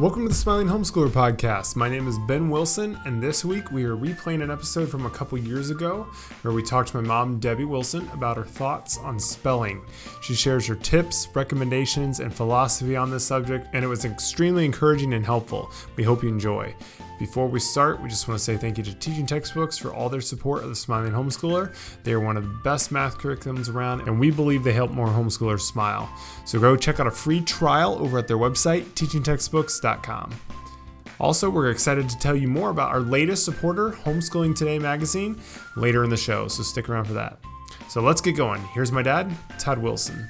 Welcome to the Smiling Homeschooler Podcast. My name is Ben Wilson, and this week we are replaying an episode from a couple years ago where we talked to my mom, Debbie Wilson, about her thoughts on spelling. She shares her tips, recommendations, and philosophy on this subject, and it was extremely encouraging and helpful. We hope you enjoy. Before we start, we just want to say thank you to Teaching Textbooks for all their support of the Smiling Homeschooler. They are one of the best math curriculums around, and we believe they help more homeschoolers smile. So go check out a free trial over at their website, teachingtextbooks.com. Also, we're excited to tell you more about our latest supporter, Homeschooling Today magazine, later in the show, so stick around for that. So let's get going. Here's my dad, Todd Wilson.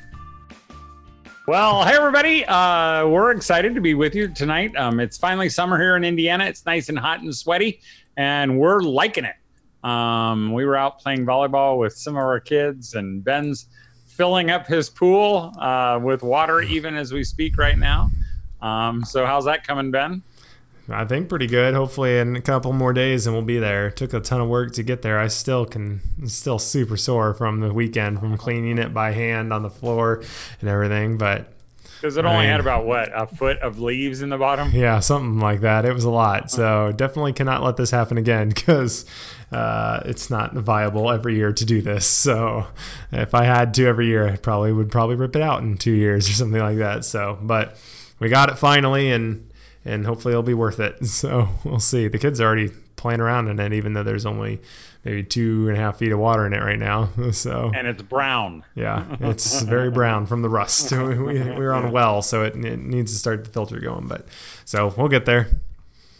Well, hey everybody, uh, we're excited to be with you tonight. Um, it's finally summer here in Indiana. It's nice and hot and sweaty, and we're liking it. Um, we were out playing volleyball with some of our kids, and Ben's filling up his pool uh, with water even as we speak right now. Um, so, how's that coming, Ben? I think pretty good. Hopefully, in a couple more days, and we'll be there. It took a ton of work to get there. I still can, still super sore from the weekend from cleaning it by hand on the floor and everything. But because it only had about what a foot of leaves in the bottom. Yeah, something like that. It was a lot. So definitely cannot let this happen again because uh, it's not viable every year to do this. So if I had to every year, I probably would probably rip it out in two years or something like that. So, but we got it finally, and and hopefully it'll be worth it. So we'll see. The kids are already playing around in it, even though there's only maybe two and a half feet of water in it right now. So and it's brown. Yeah, it's very brown from the rust. we, we, we're on a well, so it, it needs to start the filter going. But so we'll get there.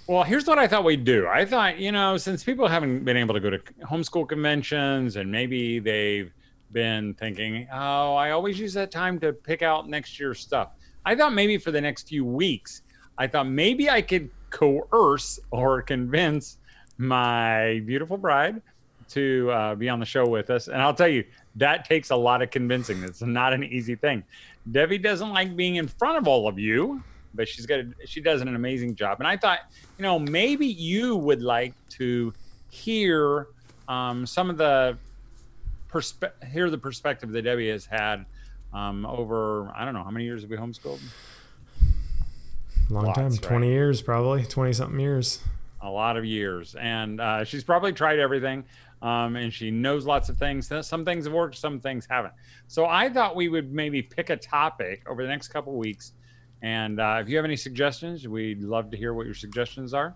Well, here's what I thought we'd do. I thought, you know, since people haven't been able to go to homeschool conventions and maybe they've been thinking, oh, I always use that time to pick out next year's stuff. I thought maybe for the next few weeks, I thought maybe I could coerce or convince my beautiful bride to uh, be on the show with us. And I'll tell you, that takes a lot of convincing. It's not an easy thing. Debbie doesn't like being in front of all of you, but she's got a, she does an amazing job. And I thought, you know, maybe you would like to hear um, some of the perspe- hear the perspective that Debbie has had um, over I don't know how many years have we homeschooled. Long Lots, time, twenty right? years probably, twenty something years a lot of years, and uh, she's probably tried everything. Um, and she knows lots of things. Some things have worked, some things haven't. So I thought we would maybe pick a topic over the next couple weeks. And uh, if you have any suggestions, we'd love to hear what your suggestions are.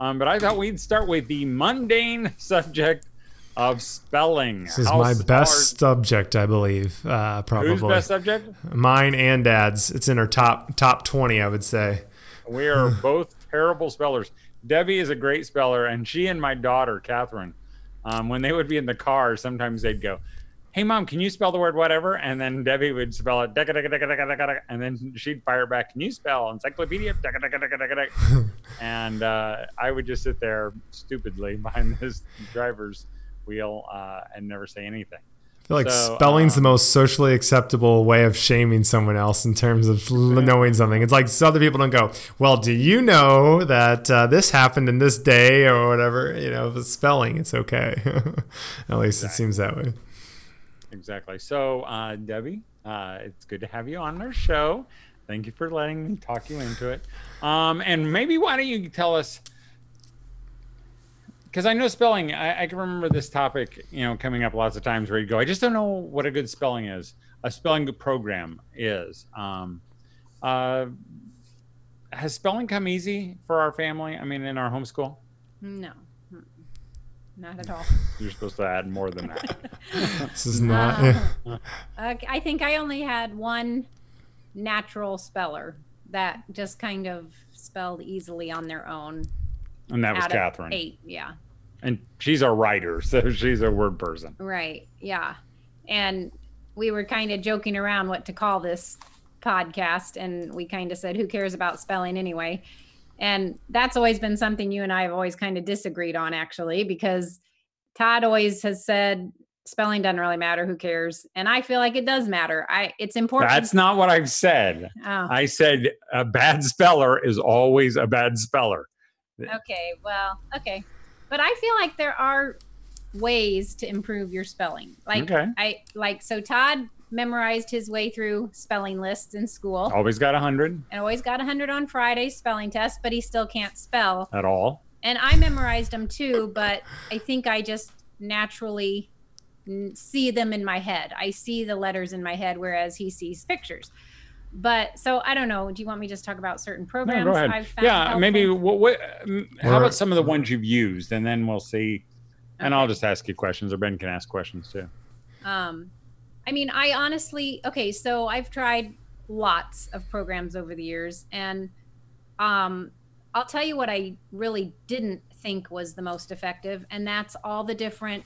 Um, but I thought we'd start with the mundane subject of spelling. This is How my best subject, I believe. Uh, probably. Whose best subject? Mine and Dad's. It's in our top top twenty, I would say. We are both terrible spellers. Debbie is a great speller, and she and my daughter Catherine, um, when they would be in the car, sometimes they'd go, "Hey, mom, can you spell the word whatever?" And then Debbie would spell it, and then she'd fire back, "Can you spell encyclopedia?" and uh, I would just sit there stupidly behind this driver's wheel uh, and never say anything. I feel like so, spelling's um, the most socially acceptable way of shaming someone else in terms of knowing something. It's like so other people don't go, well, do you know that uh, this happened in this day or whatever? You know, the spelling, it's okay. At least exactly. it seems that way. Exactly. So, uh, Debbie, uh, it's good to have you on our show. Thank you for letting me talk you into it. Um, and maybe why don't you tell us because I know spelling. I, I, can remember this topic, you know, coming up lots of times where you go, I just don't know what a good spelling is. A spelling program is. Um, uh, has spelling come easy for our family? I mean, in our homeschool? No, not at all. You're supposed to add more than that. this is not. Uh, I think I only had one natural speller that just kind of spelled easily on their own. And that was Catherine. Eight, yeah and she's a writer, so she's a word person. Right. Yeah. And we were kind of joking around what to call this podcast, and we kind of said, "Who cares about spelling anyway?" And that's always been something you and I have always kind of disagreed on, actually, because Todd always has said spelling doesn't really matter. Who cares? And I feel like it does matter. I it's important. That's not what I've said. Oh. I said a bad speller is always a bad speller. Okay. Well. Okay but I feel like there are ways to improve your spelling. Like okay. I like so Todd memorized his way through spelling lists in school Always got a hundred and always got 100 on Friday's spelling test, but he still can't spell. at all. And I memorized them too, but I think I just naturally see them in my head. I see the letters in my head, whereas he sees pictures. But so I don't know. Do you want me to just talk about certain No, programs go ahead. I've found Yeah, helpful? maybe. What, what, um, how about some of the ones you've used, and then we'll see. And I'll just ask you questions, or Ben can ask questions too. Um, I mean, I honestly, okay, so I've tried lots of programs over the years, and um, I'll tell you what I really didn't think was the most effective, and that's all the different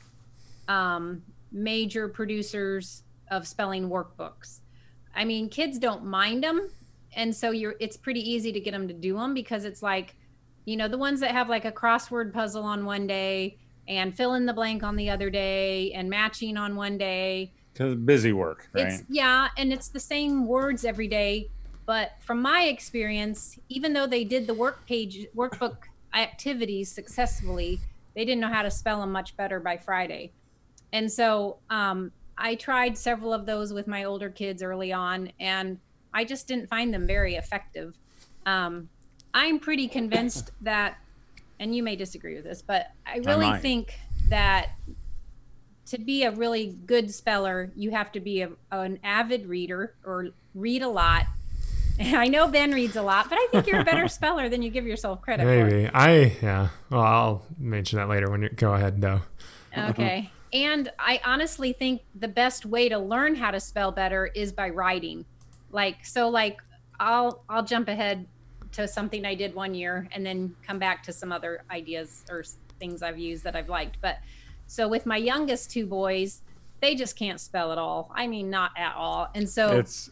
um, major producers of spelling workbooks. I mean, kids don't mind them, and so you're it's pretty easy to get them to do them because it's like, you know, the ones that have like a crossword puzzle on one day and fill in the blank on the other day and matching on one day. Because busy work, right? It's yeah, and it's the same words every day. But from my experience, even though they did the work page workbook activities successfully, they didn't know how to spell them much better by Friday. And so um, I tried several of those with my older kids early on, and I just didn't find them very effective. Um, I'm pretty convinced that, and you may disagree with this, but I really might. think that to be a really good speller, you have to be a, an avid reader or read a lot. I know Ben reads a lot, but I think you're a better speller than you give yourself credit for. Maybe I yeah. Well, I'll mention that later when you go ahead though. Okay. And I honestly think the best way to learn how to spell better is by writing. Like so like I'll I'll jump ahead to something I did one year and then come back to some other ideas or things I've used that I've liked. But so with my youngest two boys, they just can't spell at all. I mean, not at all. And so It's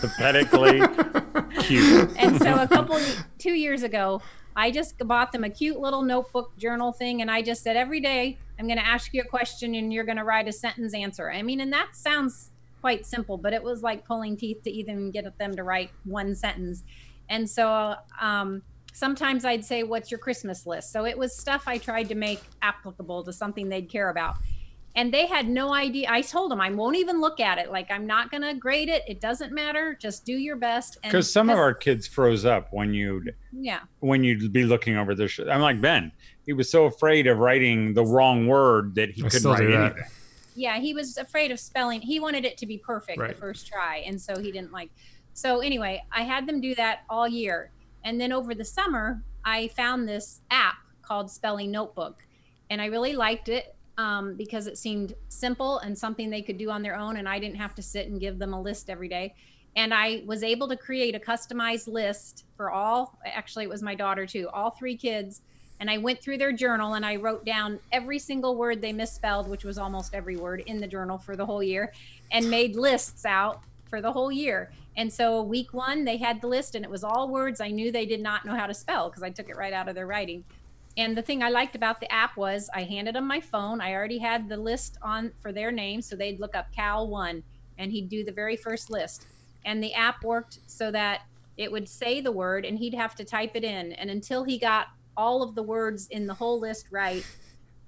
pathetically cute. and so a couple two years ago i just bought them a cute little notebook journal thing and i just said every day i'm going to ask you a question and you're going to write a sentence answer. I mean and that sounds quite simple but it was like pulling teeth to even get them to write one sentence. And so um, sometimes i'd say what's your christmas list? So it was stuff i tried to make applicable to something they'd care about. And they had no idea. I told them i won't even look at it. Like i'm not going to grade it. It doesn't matter. Just do your best. Because some of our kids froze up when you'd yeah. when you'd be looking over their. Sh- I'm like Ben. He was so afraid of writing the wrong word that he I couldn't write anything. yeah he was afraid of spelling he wanted it to be perfect Right. the first try and so he didn't like so anyway i had them do that all year and then over the summer i found this app called spelling notebook and i really liked it um, because it seemed simple and something they could do on their own and i didn't have to sit and give them a list every day and i was able to create a customized list for all actually it was my daughter too all three kids and I went through their journal and I wrote down every single word they misspelled, which was almost every word in the journal for the whole year, and made lists out for the whole year. And so week one, they had the list and it was all words I knew they did not know how to spell because I took it right out of their writing. And the thing I liked about the app was I handed them my phone. I already had the list on for their name. So they'd look up Cal one and he'd do the very first list. And the app worked so that it would say the word and he'd have to type it in. And until he got all of the words in the whole list right,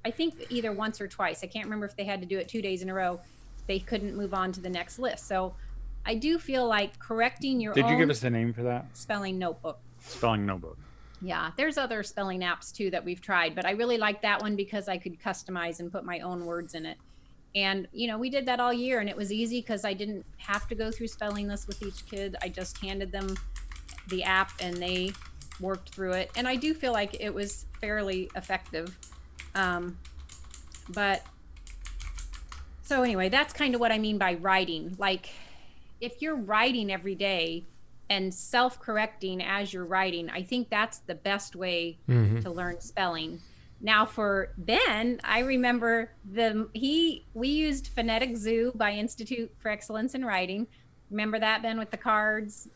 I think either once or twice, I can't remember if they had to do it two days in a row, they couldn't move on to the next list. So I do feel like correcting your Did you give us the name for that? spelling notebook. Spelling notebook. Yeah, there's other spelling apps too that we've tried, but I really like that one because I could customize and put my own words in it. And you know, we did that all year and it was easy because I didn't have to go through spelling lists with each kid. I just handed them the app and they worked through it. And I do feel like it was fairly effective. Um, but so anyway, that's kind of what I mean by writing. Like if you're writing every day and self-correcting as you're writing, I think that's the best way Mhm. to learn spelling. Now for Ben, I remember the he we used Phonetic Zoo by Institute for Excellence in Writing. Remember that Ben with the cards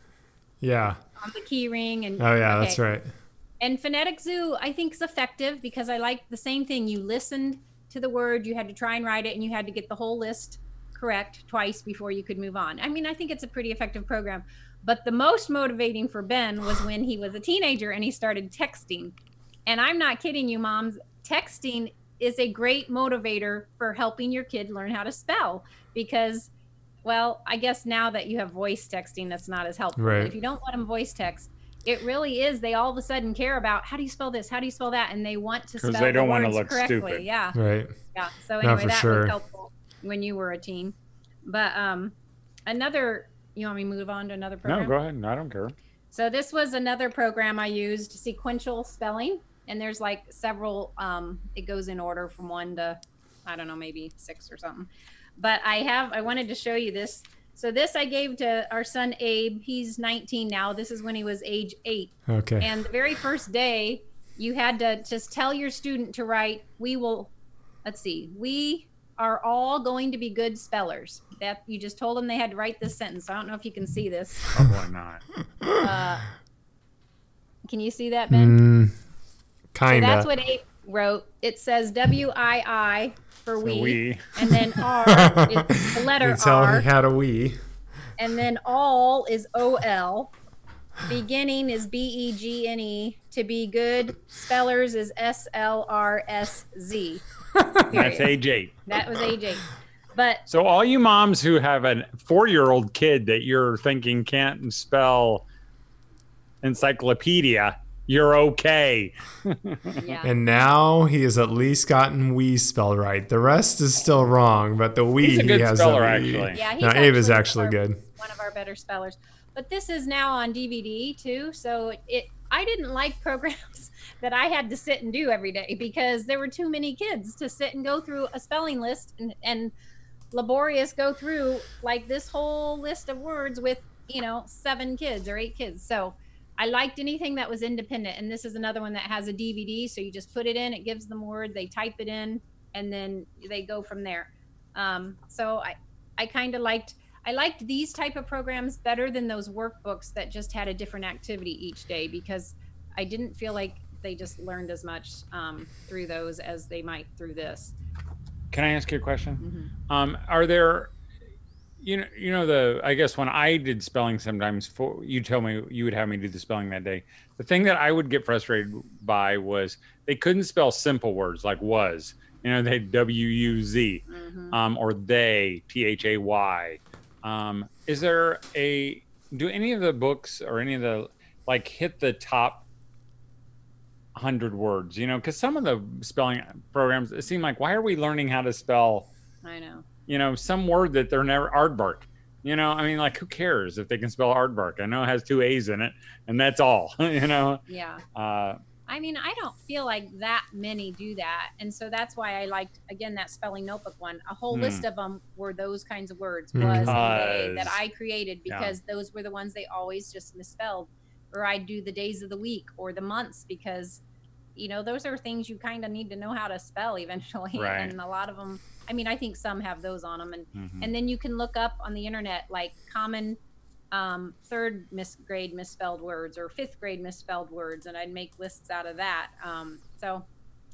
Yeah. on the key ring and Oh yeah, that's right. And Phonetic Zoo, I think, is effective because I like the same thing. You listened to the word, you had to try and write it, and you had to get the whole list correct twice before you could move on. I mean, I think it's a pretty effective program. But the most motivating for Ben was when he was a teenager and he started texting. And I'm not kidding you, moms. Texting is a great motivator for helping your kid learn how to spell because well, I guess now that you have voice texting, that's not as helpful. But If you don't let them voice text, it really is. They all of a sudden care about how do you spell this, how do you spell that, and they want to spell they don't wanna words look correctly. stupid. Yeah, Right. yeah. So anyway, that sure. was helpful when you were a teen. But um, another. You want me to move on to another program? No, go ahead. I don't care. So this was another program I used, sequential spelling, and there's like several. Um, it goes in order from one to, I don't know, maybe six or something. But I have. I wanted to show you this. So this I gave to our son Abe. He's 19 now. This is when he was age eight. Okay. And the very first day, you had to just tell your student to write, "We will." Let's see. We are all going to be good spellers. That you just told them they had to write this sentence. I don't know if you can see this. Probably not. Uh, can you see that, Ben? Mm, kinda. that's what Abe wrote. It says W I I for So we, we. and then R is the letter You tell R, he had a we. and then all is O L. Beginning is B E G N E. To be good spellers is S L R S Z. That's AJ. That was AJ. But So all you moms who have a four-year-old kid that you're thinking can't spell encyclopedia, you're okay. yeah, And now he has at least gotten we spelled right. The rest is still wrong, but the we He's a he has speller, the we. actually. yeah. He's No, Abe is actually actually one of our- good. one of our better spellers. But this is now on DVD too, so it I didn't like programs that I had to sit and do every day because there were too many kids to sit and go through a spelling list and, and laborious go through like this whole list of words with you know seven kids or eight kids. So I liked anything that was independent, and this is another one that has a DVD. So you just put it in, it gives them word, they type it in, and then they go from there. Um, so I I kind of liked I liked these type of programs better than those workbooks that just had a different activity each day because I didn't feel like they just learned as much um, through those as they might through this. Can I ask you a question? Mhm. Um, are there, you know, you know the I guess when I did spelling sometimes for you tell me you would have me do the spelling that day. The thing that I would get frustrated by was they couldn't spell simple words like was. You know, they W U Z Mhm. um, or they T H A Y. Um, is there a do any of the books or any of the like hit the top hundred words? You know, because some of the spelling programs it seem like why are we learning how to spell? I know. You know, some word that they're never aardvark. You know, I mean, like, who cares if they can spell aardvark? I know it has two A's in it, and that's all. you know, Yeah. uh, I mean, I don't feel like that many do that. And so that's why I liked, again, that spelling notebook one. A whole Hmm. list of them were those kinds of words, Hmm. was and that I created yeah. because those were the ones they always just misspelled. Or I'd do the days of the week or the months because, you know, those are things you kind of need to know how to spell eventually. Right. And a lot of them, I mean, I think some have those on them. And mhm. and then you can look up on the internet like common um, third mis- grade misspelled words or fifth grade misspelled words and i'd make lists out of that um, so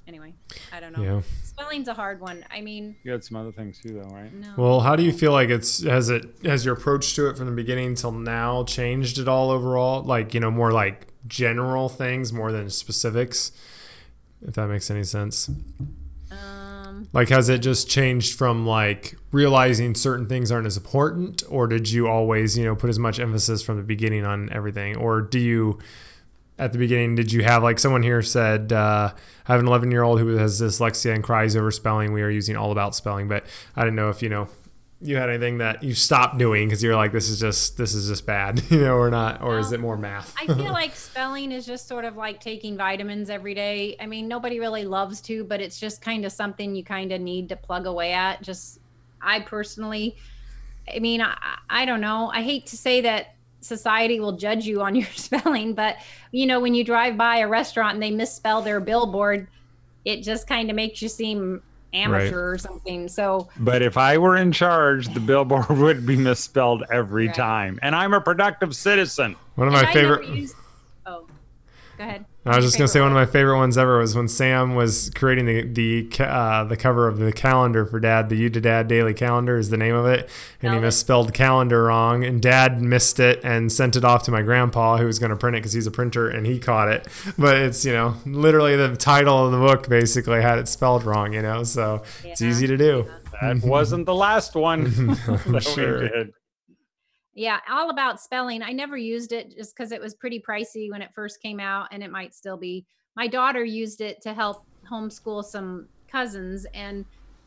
anyway i don't know Yeah. spelling's a hard one i mean you had some other things too, though, right? no Well, how do you feel like it's has it has your approach to it from the beginning till now changed at all overall? Like you know more like general things more than specifics, if that makes any sense. Like has it just changed from like realizing certain things aren't as important, or did you always you know put as much emphasis from the beginning on everything, or do you? At the beginning, did you have like someone here said, uh, I have an 11 year old who has dyslexia and cries over spelling. We are using all about spelling, but I didn't know if you know you had anything that you stopped doing because you're like, this is just this is just bad, you know, or not, or is it more math? i feel like spelling is just sort of like taking vitamins every day. I mean nobody really loves to but it's just kind of something you kind of need to plug away at. Just i personally i mean I, I don't know. I hate to say that society will judge you on your spelling but you know when you drive by a restaurant and they misspell their billboard it just kind of makes you seem amateur or something so But if I were in charge, the billboard would be misspelled every Right. time. And I'm a productive citizen. One of and my I favorite. used- oh go ahead I was just gonna say one of my favorite ones ever was when Sam was creating the the uh, the cover of the calendar for Dad. The You to Dad Daily Calendar is the name of it, and he misspelled calendar wrong, and Dad missed it and sent it off to my grandpa, who was gonna print it because he's a printer, and he caught it. But it's you know literally the title of the book basically had it spelled wrong, you know, so it's easy to do. that wasn't the last one that sure. Yeah, all about spelling. I never used it just because it was pretty pricey when it first came out, and it might still be. My daughter used it to help homeschool some cousins, and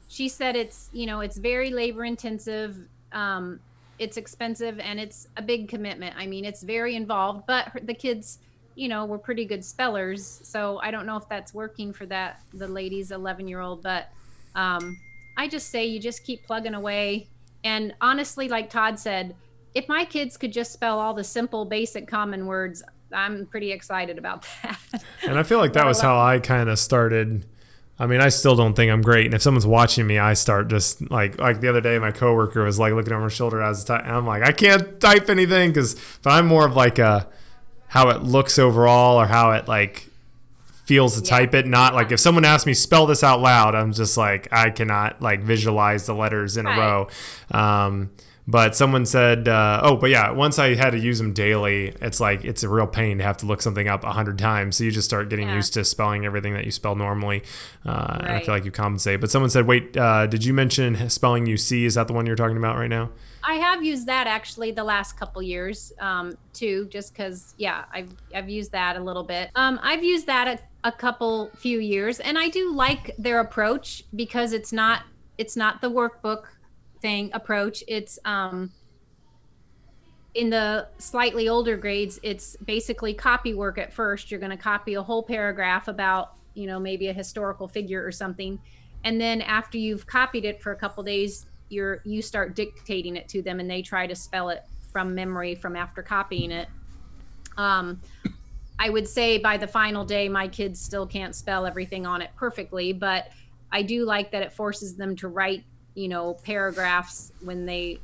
she said it's you know it's very labor intensive, um, it's expensive, and it's a big commitment. I mean, it's very involved, but her, the kids, you know, were pretty good spellers, so I don't know if that's working for that the lady's 11 year old, but um, I just say you just keep plugging away. And honestly, like Todd said, if my kids could just spell all the simple, basic, common words, I'm pretty excited about that. And I feel like that was how I kind of started. I mean, I still don't think I'm great. And if someone's watching me, I start just like like the other day, my coworker was like looking over my shoulder as ty- and I'm like, I can't type anything because. But I'm more of like a how it looks overall or how it like feels to Yeah. type it. Not like if someone asks me spell this out loud, I'm just like I cannot like visualize the letters in a row. Um, but someone said, uh, oh, but yeah, once I had to use them daily, it's like it's a real pain to have to look something up a hundred times. So you just start getting Yeah. used to spelling everything that you spell normally, uh, and I feel like you compensate. But someone said, wait, uh, did you mention spelling You See? Is that the one you're talking about right now? I have used that actually the last couple years um, too, just because yeah, I've I've used that a little bit. Um, I've used that a, a couple few years, and I do like their approach because it's not it's not the workbook thing approach. It's um, in the slightly older grades, it's basically copy work at first. You're going to copy a whole paragraph about, you know, maybe a historical figure or something. And then after you've copied it for a couple days, you're you start dictating it to them and they try to spell it from memory from after copying it. Um, I would say by the final day, my kids still can't spell everything on it perfectly, but I do like that it forces them to write, you know, paragraphs when they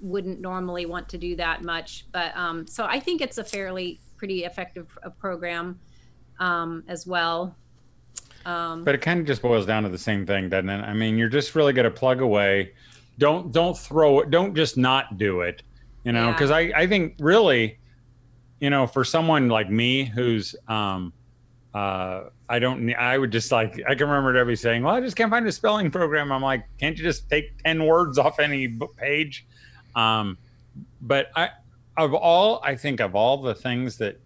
wouldn't normally want to do that much. But um, so I think it's a fairly pretty effective uh, program um, as well. Um, But it kind of just boils down to the same thing, doesn't it? I mean, you're just really going to plug away. Don't don't throw it. Don't just not do it. You know, Yeah. because I I think really, you know, for someone like me who's um, uh, I don't. I would just like. I can remember Debbie saying, "Well, I just can't find a spelling program." I'm like, "Can't you just take ten words off any page?" Um, but I, of all, I think of all the things that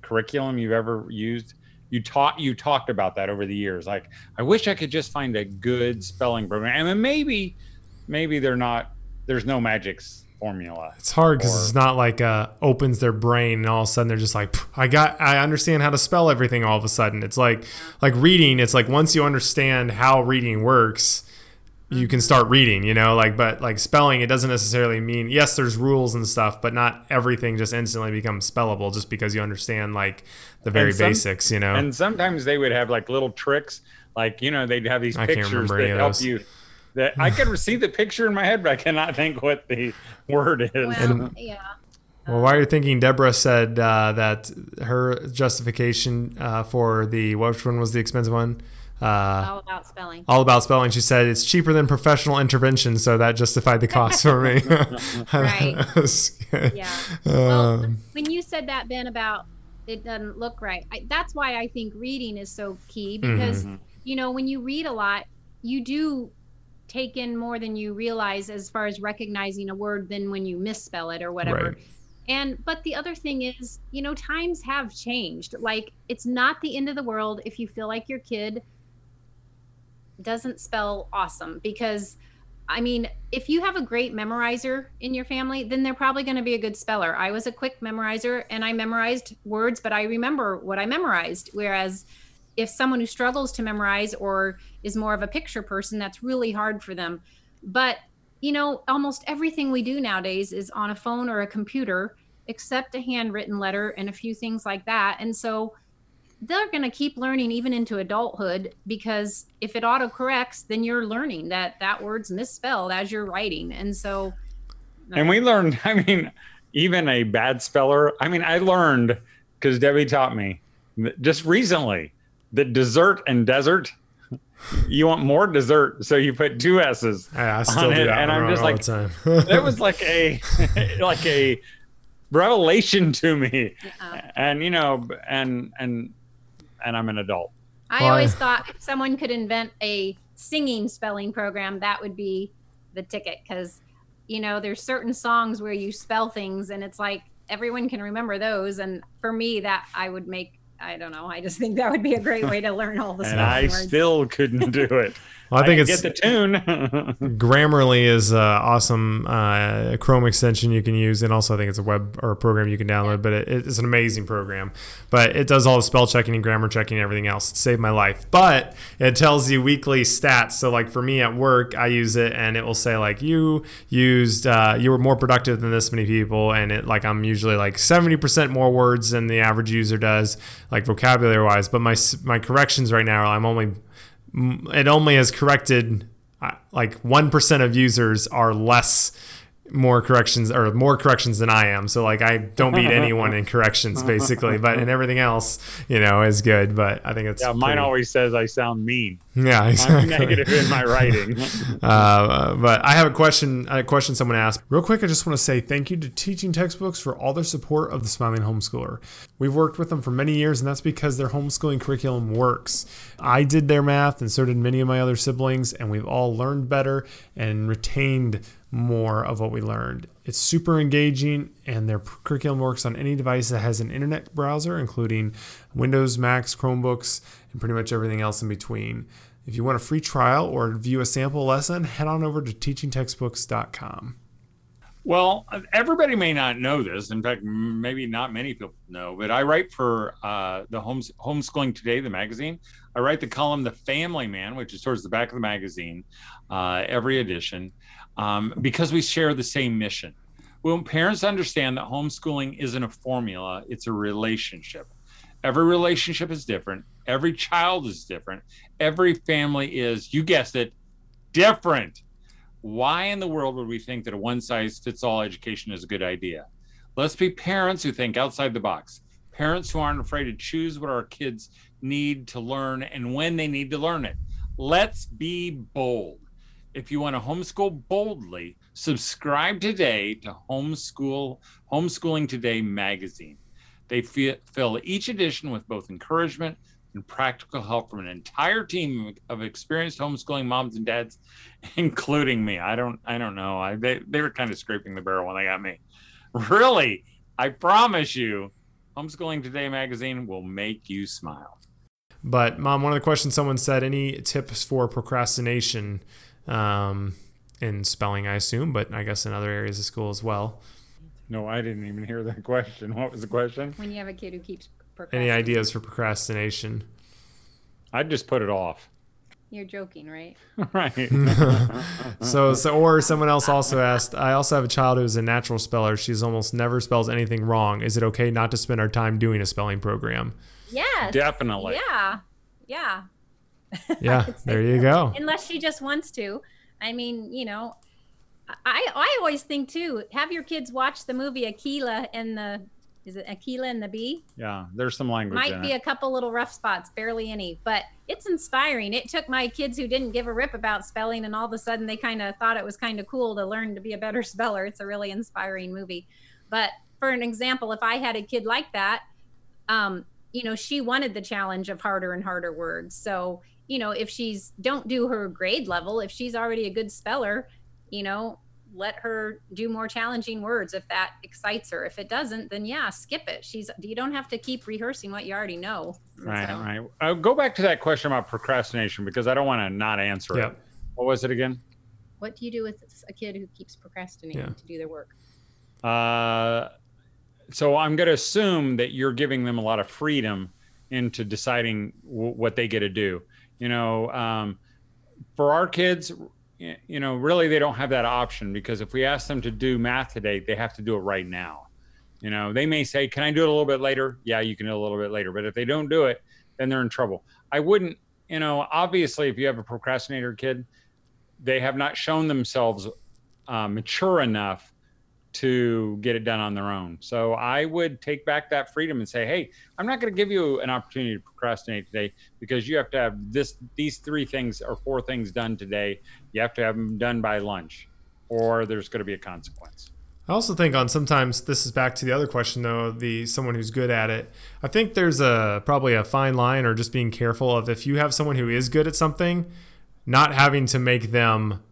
curriculum you've ever used, you taught you talked about that over the years. Like, I wish I could just find a good spelling program, and then maybe, maybe they're not. There's no magic formula. It's hard because it's not like uh, opens their brain and all of a sudden they're just like, I got, I understand how to spell everything. All of a sudden, it's like, like reading. It's like once you understand how reading works, you can start reading. You know, like but like spelling, it doesn't necessarily mean yes, there's rules and stuff, but not everything just instantly becomes spellable just because you understand like the very some- basics. You know, And sometimes they would have like little tricks, like you know, they'd have these I pictures that help you. That I can see the picture in my head, but I cannot think what the word is. well, yeah. Well, while you're thinking, Deborah said uh, that her justification uh, for the which one was the expensive one? Uh, all about spelling. all about spelling. She said it's cheaper than professional intervention, so that justified the cost for me. Right. That's good. Yeah. Well, Um, when you said that, Ben, about it doesn't look right, I, that's why I think reading is so key because, Mhm. you know, when you read a lot, you do take in more than you realize as far as recognizing a word than when you misspell it or whatever. Right. And, but the other thing is, you know, times have changed. Like, it's not the end of the world if you feel like your kid doesn't spell awesome because I mean, if you have a great memorizer in your family, then they're probably going to be a good speller. I was a quick memorizer and I memorized words, but I remember what I memorized. Whereas if someone who struggles to memorize or is more of a picture person, that's really hard for them. But, you know, almost everything we do nowadays is on a phone or a computer, except a handwritten letter and a few things like that. And so, they're going to keep learning even into adulthood because if it autocorrects, then you're learning that that word's misspelled as you're writing. And so, And we uh, learned, I mean, even a bad speller. I mean, I learned because Debbie taught me just recently that dessert and desert, you want more dessert. So you put two S's. I, I still on do it, that and I'm wrong just all like, the time. That was like a, like a revelation to me. And, you know, and, and, and I'm an adult. I Well, always thought if someone could invent a singing spelling program, that would be the ticket because you know there's certain songs where you spell things and it's like everyone can remember those and for me that i would make i don't know i just think that would be a great way to learn all the and i words. still couldn't do it I think it's get the tune. Grammarly is an awesome uh, Chrome extension you can use, and also I think it's a web or a program you can download. But it, it's an amazing program. But it does all the spell checking and grammar checking and everything else. It saved my life. But it tells you weekly stats. So like for me at work, I use it, and it will say like you used uh, you were more productive than this many people, and it like I'm usually like seventy percent more words than the average user does, like vocabulary wise. But my my corrections right now, I'm only it only has corrected uh, like 1% of users are less more corrections or more corrections than I am. So like I don't beat anyone in corrections basically, but in everything else, you know, is good. But I think it's yeah. Mine always says I sound mean. Yeah, exactly. I'm negative in my writing. uh, but I have a question. A question someone asked. Real quick, I just want to say thank you to Teaching Textbooks for all their support of the Smiling Homeschooler. We've worked with them for many years, and that's because their homeschooling curriculum works. I did their math, and so did many of my other siblings, and we've all learned better and retained more of what we learned. It's super engaging, and their curriculum works on any device that has an internet browser, including Windows, Macs, Chromebooks, and pretty much everything else in between. If you want a free trial or view a sample lesson, head on over to teachingtextbooks.com. Well, everybody may not know this. In fact, maybe not many people know, but I write for uh, the Homes- Homeschooling Today, the magazine. I write the column The Family Man, which is towards the back of the magazine, uh, every edition, um, because we share the same mission. When parents understand that homeschooling isn't a formula, it's a relationship. Every relationship is different. Every child is different. Every family is, you guessed it, different. Why in the world would we think that a one size fits all education is a good idea? Let's be parents who think outside the box, parents who aren't afraid to choose what our kids need to learn and when they need to learn it. Let's be bold. If you want to homeschool boldly, subscribe today to Homeschool Homeschooling Today magazine. They fill each edition with both encouragement and practical help from an entire team of experienced homeschooling moms and dads, including me. I don't, I don't know. I they, they were kind of scraping the barrel when they got me. Really, I promise you, Homeschooling Today magazine will make you smile. But mom, one of the questions someone said: any tips for procrastination um, in spelling? I assume, but I guess in other areas of school as well. No, I didn't even hear that question. What was the question? When you have a kid who keeps any ideas for procrastination? I'd just put it off. You're joking, right? right. so, so, or someone else also asked. I also have a child who's a natural speller. She's almost never spells anything wrong. Is it okay not to spend our time doing a spelling program? Yes. Definitely. Yeah. Yeah. Yeah. there you go. Unless she just wants to. I mean, you know, I I always think too. Have your kids watch the movie Akeelah and the is it Akeelah and the Bee? Yeah, there's some language. Might be it. a couple little rough spots, barely any, but it's inspiring. It took my kids who didn't give a rip about spelling, and all of a sudden they kind of thought it was kind of cool to learn to be a better speller. It's a really inspiring movie. But for an example, if I had a kid like that, um, you know, she wanted the challenge of harder and harder words. So, you know, if she's don't do her grade level, if she's already a good speller, you know, let her do more challenging words if that excites her. If it doesn't, then yeah, skip it. She's you don't have to keep rehearsing what you already know. Right, so. right. I'll go back to that question about procrastination because I don't want to not answer yep. it. What was it again? What do you do with a kid who keeps procrastinating yeah. to do their work? Uh, so I'm going to assume that you're giving them a lot of freedom into deciding w- what they get to do. You know, um, for our kids, you know, really they don't have that option because if we ask them to do math today, they have to do it right now. You know, they may say, "Can I do it a little bit later?" Yeah, you can do it a little bit later. But if they don't do it, then they're in trouble. I wouldn't, you know, obviously if you have a procrastinator kid, they have not shown themselves uh, mature enough to get it done on their own. So I would take back that freedom and say, "Hey, I'm not going to give you an opportunity to procrastinate today because you have to have this these three things or four things done today. You have to have them done by lunch or there's going to be a consequence." I also think on sometimes this is back to the other question though, the someone who's good at it. I think there's a probably a fine line or just being careful of if you have someone who is good at something, not having to make them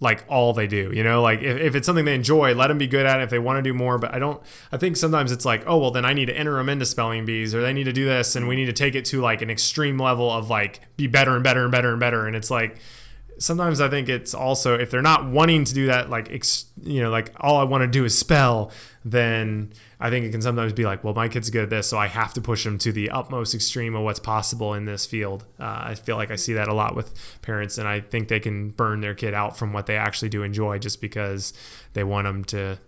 like all they do you know? Like if, if it's something they enjoy let them be good at it if they want to do more but i don't i think sometimes it's like oh well then i need to enter them into spelling bees or they need to do this and we need to take it to like an extreme level of like be better and better and better and better and it's like sometimes I think it's also if they're not wanting to do that, like ex, you know, like all I want to do is spell, then I think it can sometimes be like, well, my kid's good at this, so I have to push them to the utmost extreme of what's possible in this field. Uh, I feel like I see that a lot with parents, and I think they can burn their kid out from what they actually do enjoy just because they want them to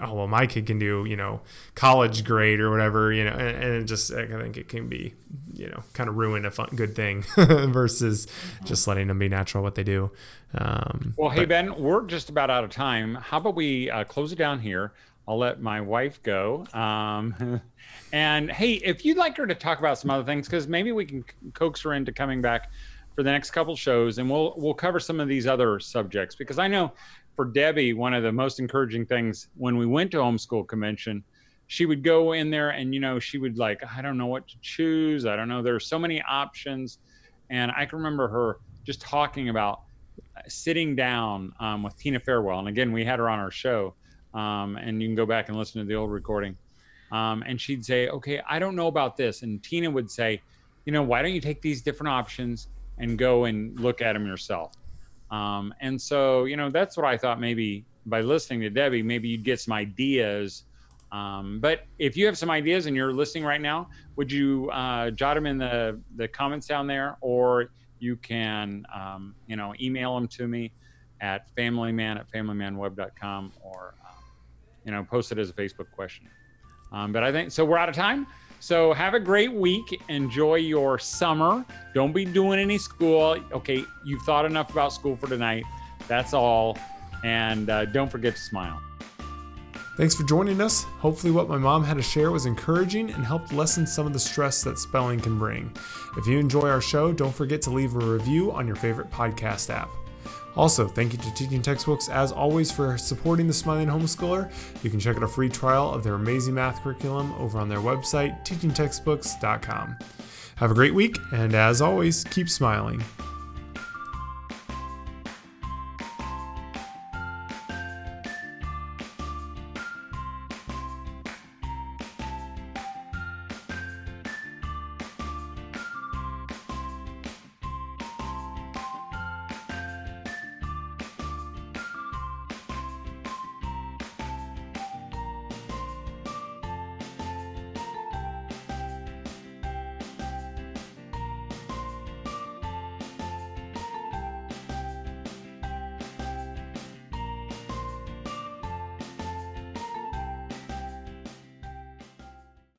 oh well my kid can do you know college grade or whatever you know and, and it just i think it can be you know kind of ruin a fun good thing versus just letting them be natural what they do. Um, well hey but, ben we're just about out of time. How about we uh, close it down here? I'll let my wife go. Um, and hey if you'd like her to talk about some other things because maybe we can coax her into coming back for the next couple shows and we'll we'll cover some of these other subjects because i know for Debbie, one of the most encouraging things when we went to homeschool convention, she would go in there and you know she would like I don't know what to choose. I don't know. There are so many options, and I can remember her just talking about sitting down um, with Tina Farewell. And again, we had her on our show, um, and you can go back and listen to the old recording. Um, and she'd say, "Okay, I don't know about this," and Tina would say, "You know, why don't you take these different options and go and look at them yourself?" Um, and so, you know, that's what I thought maybe by listening to Debbie, maybe you'd get some ideas. Um, but if you have some ideas and you're listening right now, would you uh, jot them in the, the comments down there? Or you can, um, you know, email them to me at familyman at familymanweb.com or, um, you know, post it as a Facebook question. Um, but I think so. We're out of time. So have a great week. Enjoy your summer. Don't be doing any school. Okay, you've thought enough about school for tonight. That's all. And uh, don't forget to smile. Thanks for joining us. Hopefully, what my mom had to share was encouraging and helped lessen some of the stress that spelling can bring. If you enjoy our show, don't forget to leave a review on your favorite podcast app. Also, thank you to Teaching Textbooks as always for supporting the Smiling Homeschooler. You can check out a free trial of their amazing math curriculum over on their website, teachingtextbooks.com. Have a great week, and as always, keep smiling.